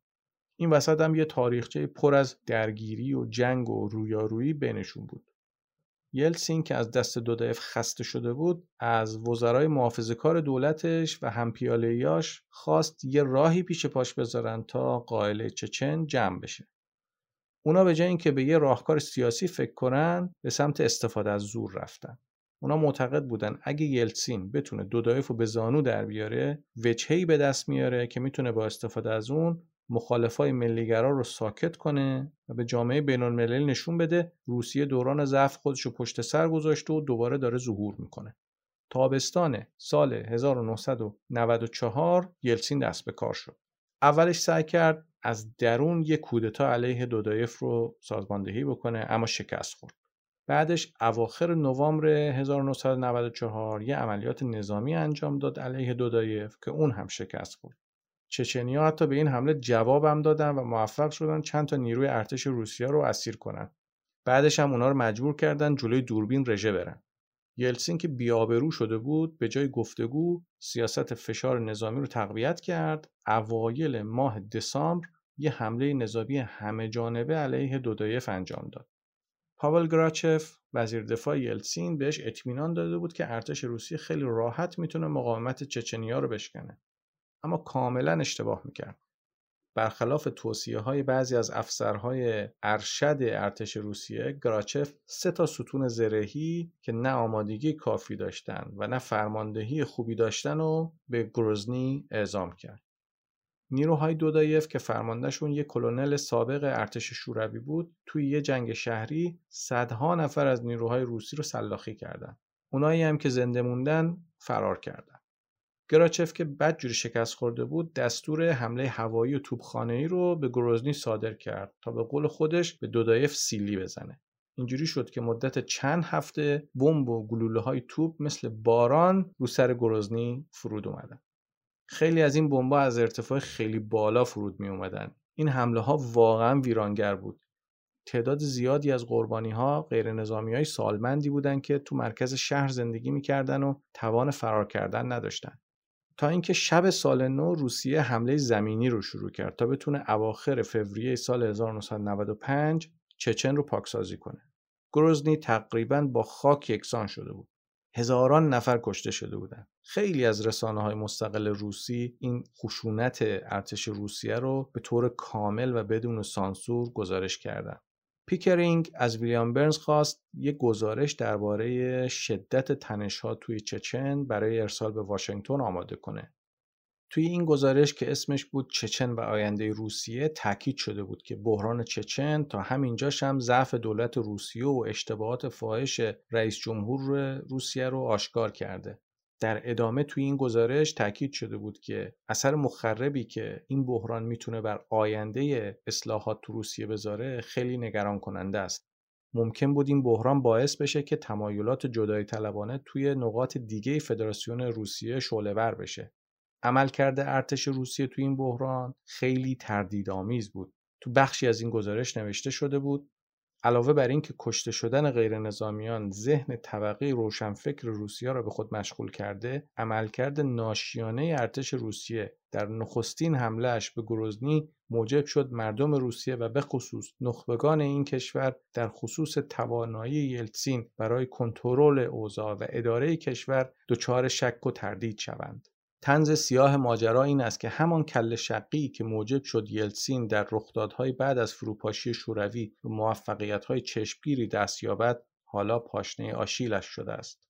این وسط هم یه تاریخچه پر از درگیری و جنگ و رویارویی بینشون بود. یلسین که از دست دودایف خسته شده بود از وزرای محافظه کار دولتش و همپیالهیاش خواست یه راهی پیش پاش بذارن تا قائل چچن جمع بشه. اونا به جای اینکه به یه راهکار سیاسی فکر کنن به سمت استفاده از زور رفتن. اونا معتقد بودن اگه یلتسین بتونه دودایف رو به زانو در بیاره وجهی به دست میاره که می‌تونه با استفاده از اون مخالفای ملیگرا رو ساکت کنه و به جامعه بین الملل نشون بده روسیه دوران ضعف خودش رو پشت سر گذاشته و دوباره داره ظهور می‌کنه. تابستان سال 1994 یلسین دست به کار شد. اولش سعی کرد از درون یک کودتا علیه دودایف رو سازماندهی بکنه اما شکست خورد. بعدش اواخر نوامبر 1994 یه عملیات نظامی انجام داد علیه دودایف که اون هم شکست خورد. چچنیا حتی به این حمله جوابم دادن و موفق شدن چند تا نیروی ارتش روسیه رو اسیر کنن. بعدش هم اونا رو مجبور کردن جلوی دوربین رژه برن. یلسین که بیابرو شده بود به جای گفتگو سیاست فشار نظامی رو تقویت کرد اوایل ماه دسامبر یه حمله نظامی همه جانبه علیه دودایف انجام داد. پاول گراچف وزیر دفاع یلسین بهش اطمینان داده بود که ارتش روسیه خیلی راحت می‌تونه مقاومت چچنیا رو بشکنه. اما کاملا اشتباه می‌کرد. برخلاف توصیه های بعضی از افسرهای ارشد ارتش روسیه گراچف سه تا ستون زرهی که نه آمادگی کافی داشتن و نه فرماندهی خوبی داشتن و به گروزنی اعزام کرد. نیروهای دودایف که فرماندهشون یک کلونل سابق ارتش شوروی بود توی یه جنگ شهری صدها نفر از نیروهای روسی رو سلاخی کردند. اونایی هم که زنده موندن فرار کردن. گراچف که بدجوری شکست خورده بود دستور حمله هوایی و توپخانه‌ای رو به گروزنی صادر کرد تا به قول خودش به دودایف سیلی بزنه. اینجوری شد که مدت چند هفته بمب و گلوله های توپ مثل باران رو سر گروزنی فرود اومدن. خیلی از این بمب‌ها از ارتفاع خیلی بالا فرود می اومدن این حمله ها واقعا ویرانگر بود. تعداد زیادی از قربانی ها غیر نظامی های سالمندی بودند که تو مرکز شهر زندگی می‌کردن و توان فرار کردن نداشتن. تا اینکه شب سال نو روسیه حمله زمینی رو شروع کرد تا بتونه اواخر فوریه سال 1995 چچن رو پاکسازی کنه. گروزنی تقریبا با خاک یکسان شده بود. هزاران نفر کشته شده بودند. خیلی از رسانه های مستقل روسی این خشونت ارتش روسیه رو به طور کامل و بدون سانسور گزارش کردند. پیکرینگ از ویلیام برنز خواست یک گزارش درباره شدت تنشها توی چچن برای ارسال به واشنگتن آماده کنه. توی این گزارش که اسمش بود چچن و آینده روسیه تاکید شده بود که بحران چچن تا همینجاش هم ضعف دولت روسیه و اشتباهات فاحش رئیس جمهور روسیه رو آشکار کرده. در ادامه توی این گزارش تاکید شده بود که اثر مخربی که این بحران می‌تونه بر آینده اصلاحات تو روسیه بذاره خیلی نگران کننده است. ممکن بود این بحران باعث بشه که تمایلات جدای طلبانه توی نقاط دیگه فدراسیون روسیه شعله ور بشه. عملکرد ارتش روسیه توی این بحران خیلی تردیدآمیز بود. تو بخشی از این گزارش نوشته شده بود علاوه بر اینکه کشته شدن غیر نظامیان ذهن طبقه روشنفکر روسیه را به خود مشغول کرده عملکرد ناشیانه ارتش روسیه در نخستین حملهاش به گروزنی موجب شد مردم روسیه و به خصوص نخبگان این کشور در خصوص توانایی یلتسین برای کنترل اوضاع و اداره کشور دچار شک و تردید شوند. تنز سیاه ماجرا این است که همان کل شقی که موجب شد یلسین در رخدادهای بعد از فروپاشی شوروی به موفقیت‌های چشمگیری دست یابد حالا پاشنه آشیلش شده است.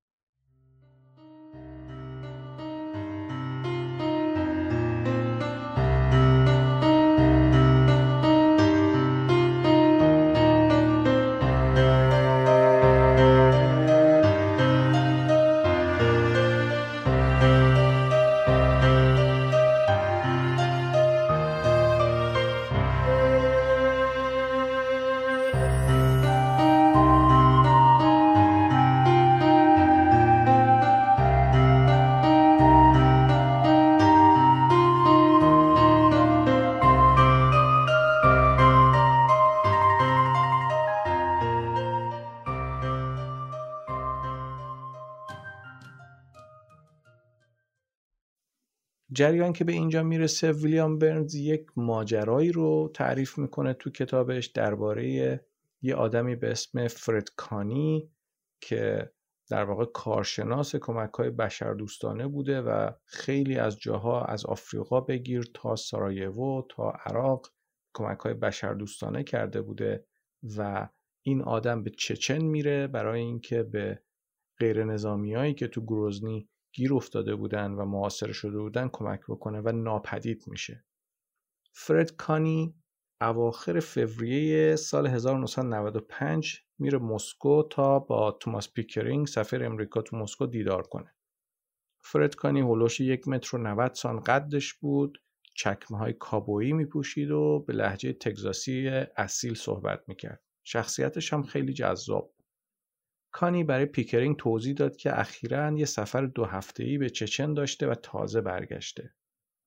جریان که به اینجا می‌رسه ویلیام برنز یک ماجرایی رو تعریف می‌کنه تو کتابش درباره یه آدمی به اسم فرد کانی که در واقع کارشناس کمک های بشردوستانه بوده و خیلی از جاها از آفریقا بگیر تا سارایوو تا عراق کمک های بشردوستانه کرده بوده و این آدم به چچن میره برای اینکه به غیر نظامیایی که تو گروزنی گیر افتاده بودن و محاصره شده بودن کمک بکنه و ناپدید میشه. فرد کانی اواخر فوریه سال 1995 میره مسکو تا با توماس پیکرینگ سفیر امریکا تو مسکو دیدار کنه. فرد کانی حول و حوش یک متر و 90 سان قدش بود چکمه های کابویی می پوشید و به لهجه تگزاسی اصیل صحبت می‌کرد. شخصیتش هم خیلی جذاب کانی برای پیکرینگ توضیح داد که اخیرا یه سفر دو هفته‌ای به چچن داشته و تازه برگشته.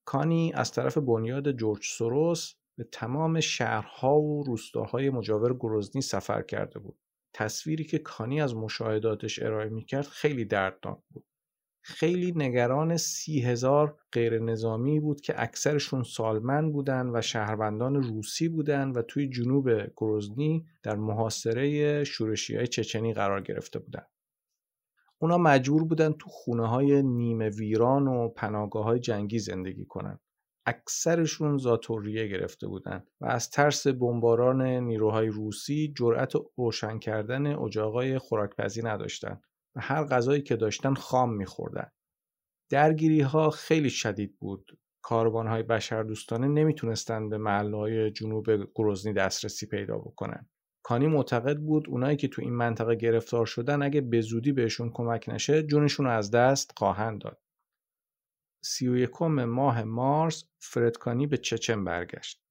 کانی از طرف بنیاد جورج سوروس به تمام شهرها و روستاهای مجاور گروزنی سفر کرده بود. تصویری که کانی از مشاهداتش ارائه می‌کرد خیلی دردناک بود. خیلی نگران سی هزار غیر نظامی بود که اکثرشون سالمند بودن و شهروندان روسی بودن و توی جنوب گروزنی در محاصره شورشی های چچنی قرار گرفته بودن. اونا مجبور بودن تو خونه های نیمه ویران و پناهگاه های جنگی زندگی کنن. اکثرشون زاتوریه گرفته بودند و از ترس بمباران نیروهای روسی جرأت روشن کردن اجاقای خوراکپزی نداشتند و هر غذایی که داشتن خام میخوردن. درگیری ها خیلی شدید بود. کاروان های بشردوستانه نمی‌تونستند به محله های جنوب گروزنی دسترسی پیدا بکنن. کانی معتقد بود اونایی که تو این منطقه گرفتار شدن اگه به زودی بهشون کمک نشه جونشون رو از دست خواهند داد. سی و ماه مارس فردکانی به چچن برگشت.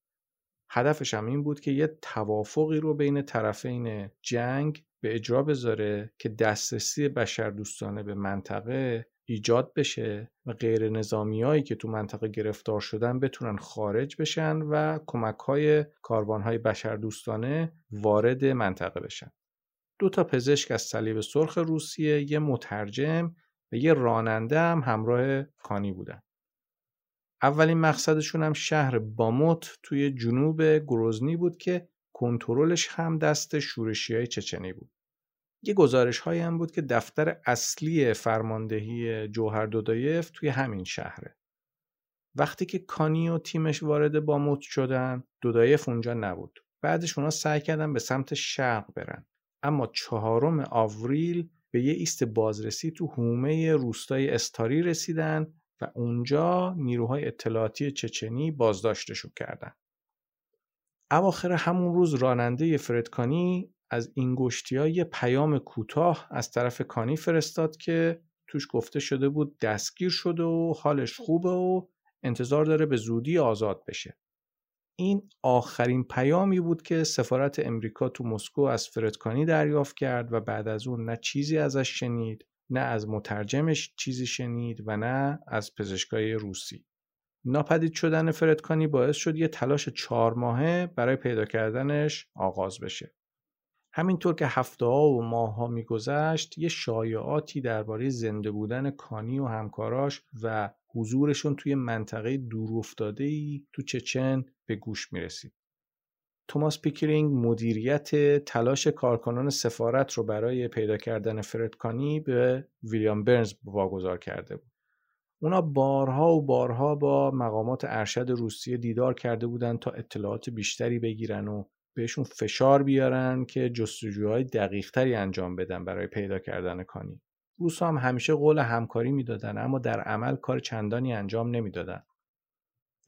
هدفش هم این بود که یه توافقی رو بین طرفین جنگ به اجرا بذاره که دسترسی بشردوستانه به منطقه ایجاد بشه و غیر نظامی هایی که تو منطقه گرفتار شدن بتونن خارج بشن و کمک های کاروان های بشردوستانه وارد منطقه بشن. دو تا پزشک از صلیب سرخ روسیه، یه مترجم و یه راننده هم همراه کانی بودن. اولین مقصدشون هم شهر باموت توی جنوب گروزنی بود که کنترلش هم دست شورشی های چچنی بود. یه گزارش هایی هم بود که دفتر اصلی فرماندهی جوهر دودایف توی همین شهره. وقتی که کانی و تیمش وارد باموت شدن دودایف اونجا نبود. بعدش اونا سعی کردن به سمت شرق برن. اما چهارم آوریل به یه ایست بازرسی تو حومه روستای استاری رسیدن و اونجا نیروهای اطلاعاتی چچنی بازداشتشو کردن. اواخر همون روز راننده فردکانی از این ها یه پیام کوتاه از طرف کانی فرستاد که توش گفته شده بود دستگیر شده و حالش خوبه و انتظار داره به زودی آزاد بشه. این آخرین پیامی بود که سفارت امریکا تو مسکو از فردکانی دریافت کرد و بعد از اون نه چیزی ازش شنید نه از مترجمش چیزی شنید و نه از پزشکای روسی. ناپدید شدن فردکانی باعث شد یه تلاش چهار ماهه برای پیدا کردنش آغاز بشه. همینطور که هفته ها و ماه ها میگذشت یه شایعاتی درباره زنده بودن کانی و همکاراش و حضورشون توی منطقه دور ای تو چچن به گوش می رسید. توماس پیکرینگ مدیریت تلاش کارکنان سفارت رو برای پیدا کردن فرد کانی به ویلیام برنز واگذار کرده بود. اونا بارها و بارها با مقامات ارشد روسیه دیدار کرده بودند تا اطلاعات بیشتری بگیرن و بهشون فشار بیارن که جستجوهای دقیقتری انجام بدن برای پیدا کردن کانی. روس‌ها هم همیشه قول همکاری می‌دادن اما در عمل کار چندانی انجام نمی‌دادن.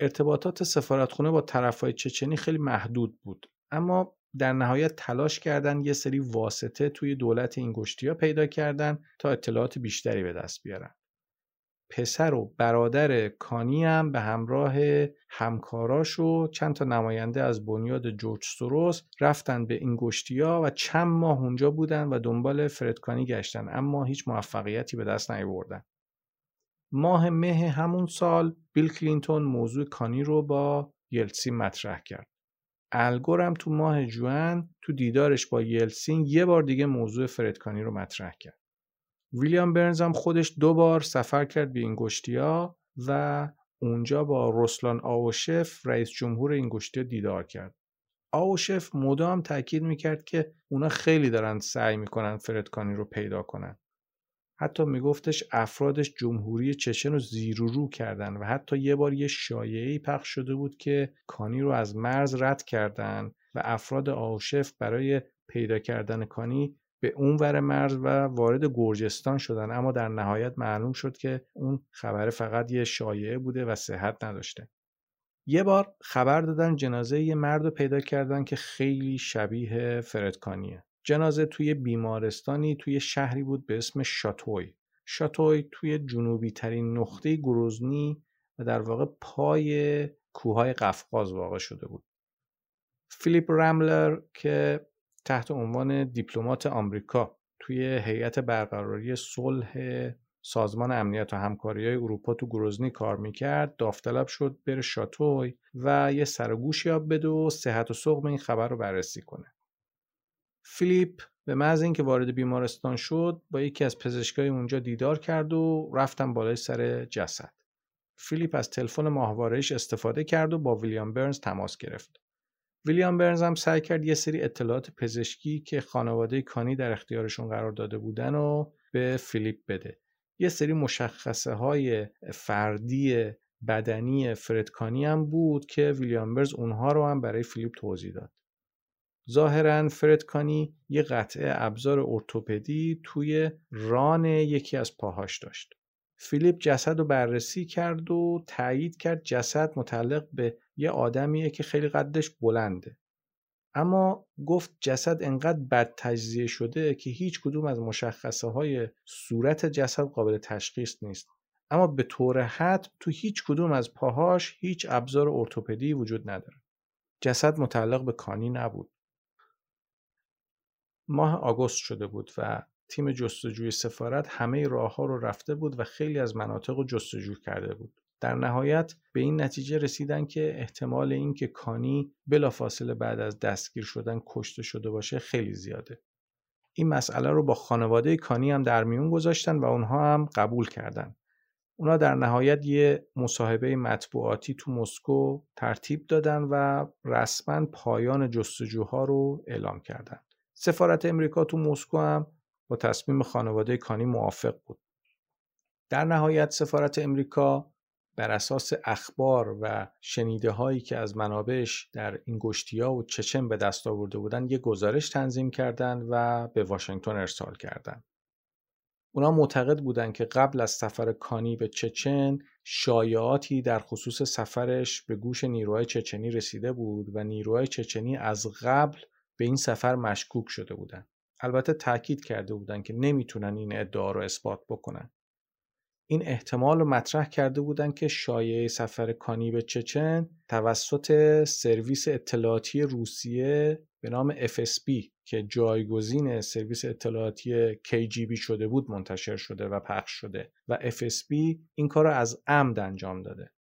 ارتباطات سفارتخونه با طرفهای چچنی خیلی محدود بود اما در نهایت تلاش کردن یه سری واسطه توی دولت اینگشتیا پیدا کردن تا اطلاعات بیشتری به دست بیارن. پسر و برادر کانی هم به همراه همکاراش و چند تا نماینده از بنیاد جورج سوروس رفتن به این گشتیا و چند ماه اونجا بودن و دنبال فردکانی گشتن اما هیچ موفقیتی به دست نیاوردن. ماه مه همون سال بیل کلینتون موضوع کانی رو با یلسین مطرح کرد. الگور هم تو ماه جوان تو دیدارش با یلسین یه بار دیگه موضوع فردکانی رو مطرح کرد. ویلیام برنز هم خودش دو بار سفر کرد به اینگشتیا و اونجا با رسلان آوشف رئیس جمهور اینگشتیا دیدار کرد. آوشف مدام تاکید می‌کرد که اونا خیلی دارن سعی می‌کنن فردکانی رو پیدا کنن. حتی میگفتش افرادش جمهوری چچن رو زیر و رو کردن و حتی یه بار یه شایعی پخش شده بود که کانی رو از مرز رد کردن و افراد آوشف برای پیدا کردن کانی به اون ور مرز و وارد گرجستان شدن. اما در نهایت معلوم شد که اون خبر فقط یه شایعه بوده و صحت نداشته. یه بار خبر دادن جنازه یه مرد رو پیدا کردن که خیلی شبیه فردکانیه جنازه توی بیمارستانی توی شهری بود به اسم شاتوی. شاتوی توی جنوبی ترین نقطه گروزنی و در واقع پای کوههای قفقاز واقع شده بود. فیلیپ رملر که تحت عنوان دیپلمات آمریکا توی هیئت برقراری صلح سازمان امنیت و همکاری های اروپا تو گروزنی کار می‌کرد داوطلب شد بره شاتوی و یه سرگوش یاب بده و صحت و سقم این خبر رو بررسی کنه. فیلیپ به محض اینکه وارد بیمارستان شد با یکی از پزشکای اونجا دیدار کرد و رفت بالای سر جسد. فیلیپ از تلفن ماهوارهش استفاده کرد و با ویلیام برنز تماس گرفت. ویلیام برنز هم سعی کرد یه سری اطلاعات پزشکی که خانواده کانی در اختیارشون قرار داده بودن و به فیلیپ بده یه سری مشخصه های فردی بدنی فرد کانی هم بود که ویلیام برنز اونها رو هم برای فیلیپ توضیح داد. ظاهرا فردکانی یه قطعه ابزار ارتوپدی توی ران یکی از پاهاش داشت. فیلیپ جسد رو بررسی کرد و تایید کرد جسد متعلق به یه آدمیه که خیلی قدش بلنده. اما گفت جسد انقدر بد تجزیه شده که هیچ کدوم از مشخصه های صورت جسد قابل تشخیص نیست. اما به طور حد تو هیچ کدوم از پاهاش هیچ ابزار ارتوپدی وجود نداره. جسد متعلق به کانی نبود. ماه آگوست شده بود و تیم جستجوی سفارت همه راه ها رو رفته بود و خیلی از مناطق رو جستجو کرده بود. در نهایت به این نتیجه رسیدن که احتمال اینکه کانی بلافاصله بعد از دستگیر شدن کشته شده باشه خیلی زیاده. این مسئله رو با خانواده کانی هم در میون گذاشتن و اونها هم قبول کردند. اونا در نهایت یه مصاحبه مطبوعاتی تو مسکو ترتیب دادن و رسما پایان جستجوها رو اعلام کردند. سفارت امریکا تو مسکو هم با تصمیم خانواده کانی موافق بود. در نهایت سفارت امریکا بر اساس اخبار و شنیده هایی که از منابعش در این ها و چچن به دست آورده بودند یک گزارش تنظیم کردند و به واشنگتن ارسال کردند. اونا معتقد بودند که قبل از سفر کانی به چچن شایعاتی در خصوص سفرش به گوش نیروهای چچنی رسیده بود و نیروهای چچنی از قبل به این سفر مشکوک شده بودند. البته تاکید کرده بودند که نمی‌تونن این ادعا رو اثبات بکنن. این احتمال رو مطرح کرده بودند که شایعه سفر کانی به چچن توسط سرویس اطلاعاتی روسیه به نام FSB که جایگزین سرویس اطلاعاتی KGB شده بود منتشر شده و پخش شده و FSB این کار رو از عمد انجام داده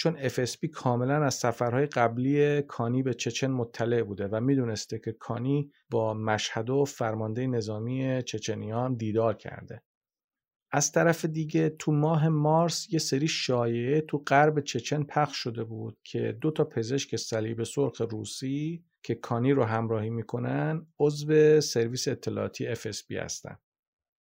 چون FSB کاملا از سفرهای قبلی کانی به چچن مطلع بوده و می‌دونسته که کانی با مشهد و فرمانده نظامی چچنیان دیدار کرده. از طرف دیگه تو ماه مارس یه سری شایعه تو غرب چچن پخش شده بود که دو تا پزشک صلیب سرخ روسی که کانی رو همراهی می‌کنن عضو سرویس اطلاعاتی FSB هستن.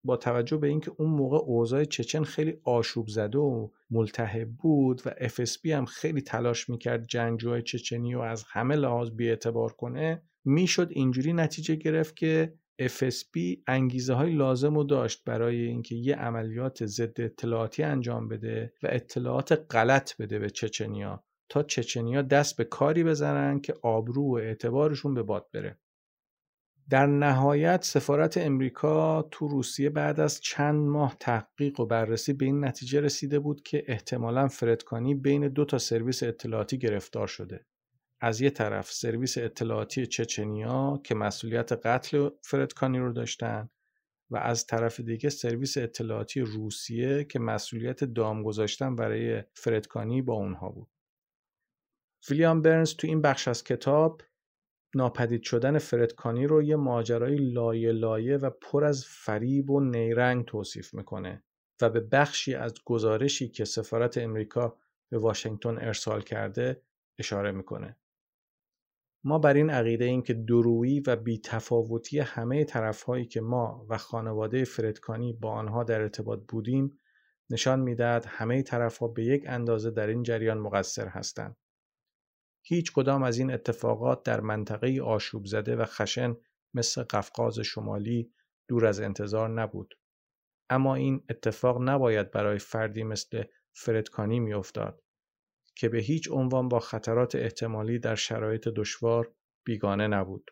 با توجه به اینکه اون موقع اوضاع چچن خیلی آشوب زده و ملتهب بود و FSB هم خیلی تلاش می‌کرد جنگجوهای چچنی رو از همه لحاظ بیاعتبار کنه می‌شد اینجوری نتیجه گرفت که FSB انگیزه های لازم رو داشت برای اینکه یه عملیات ضد اطلاعاتی انجام بده و اطلاعات غلط بده به چچنیا تا چچنیا دست به کاری بزنن که آبرو و اعتبارشون به باد بره. در نهایت سفارت امریکا تو روسیه بعد از چند ماه تحقیق و بررسی به این نتیجه رسیده بود که احتمالا فردکانی بین دو تا سرویس اطلاعاتی گرفتار شده. از یه طرف سرویس اطلاعاتی چچنیا که مسئولیت قتل فردکانی رو داشتن و از طرف دیگه سرویس اطلاعاتی روسیه که مسئولیت دام گذاشتن برای فردکانی با اونها بود. ویلیام برنز تو این بخش از کتاب ناپدید شدن فردکانی رو یه ماجرای لایه لایه و پر از فریب و نیرنگ توصیف می‌کنه و به بخشی از گزارشی که سفارت امریکا به واشنگتن ارسال کرده اشاره می‌کنه. ما بر این عقیده ایم که درویی و بیتفاوتی همه طرفهایی که ما و خانواده فردکانی با آنها در ارتباط بودیم نشان می‌دهد همه طرفها به یک اندازه در این جریان مقصر هستند. هیچ کدام از این اتفاقات در منطقه آشوب زده و خشن مثل قفقاز شمالی دور از انتظار نبود. اما این اتفاق نباید برای فردی مثل فردکانی میافتاد که به هیچ عنوان با خطرات احتمالی در شرایط دشوار بیگانه نبود.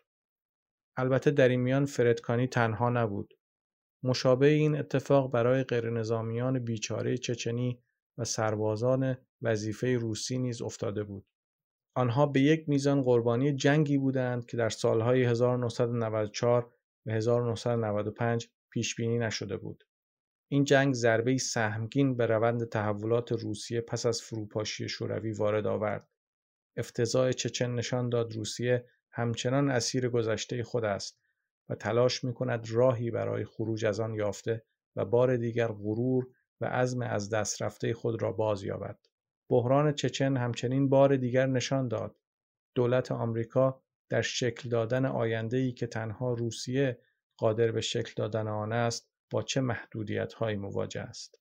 البته در این میان فردکانی تنها نبود. مشابه این اتفاق برای غیرنظامیان بیچاره چچنی و سربازان وظیفه روسی نیز افتاده بود. آنها به یک میزان قربانی جنگی بودند که در سالهای 1994 و 1995 پیش بینی نشده بود. این جنگ ضربه سهمگین به روند تحولات روسیه پس از فروپاشی شوروی وارد آورد. افتضاح چچن نشان داد روسیه همچنان اسیر گذشته خود است و تلاش می کند راهی برای خروج از آن یافته و بار دیگر غرور و عزم از دست رفته خود را باز یابد. بحران چچن همچنین بار دیگر نشان داد. دولت آمریکا در شکل دادن آینده‌ای که تنها روسیه قادر به شکل دادن آن است با چه محدودیت هایی مواجه است؟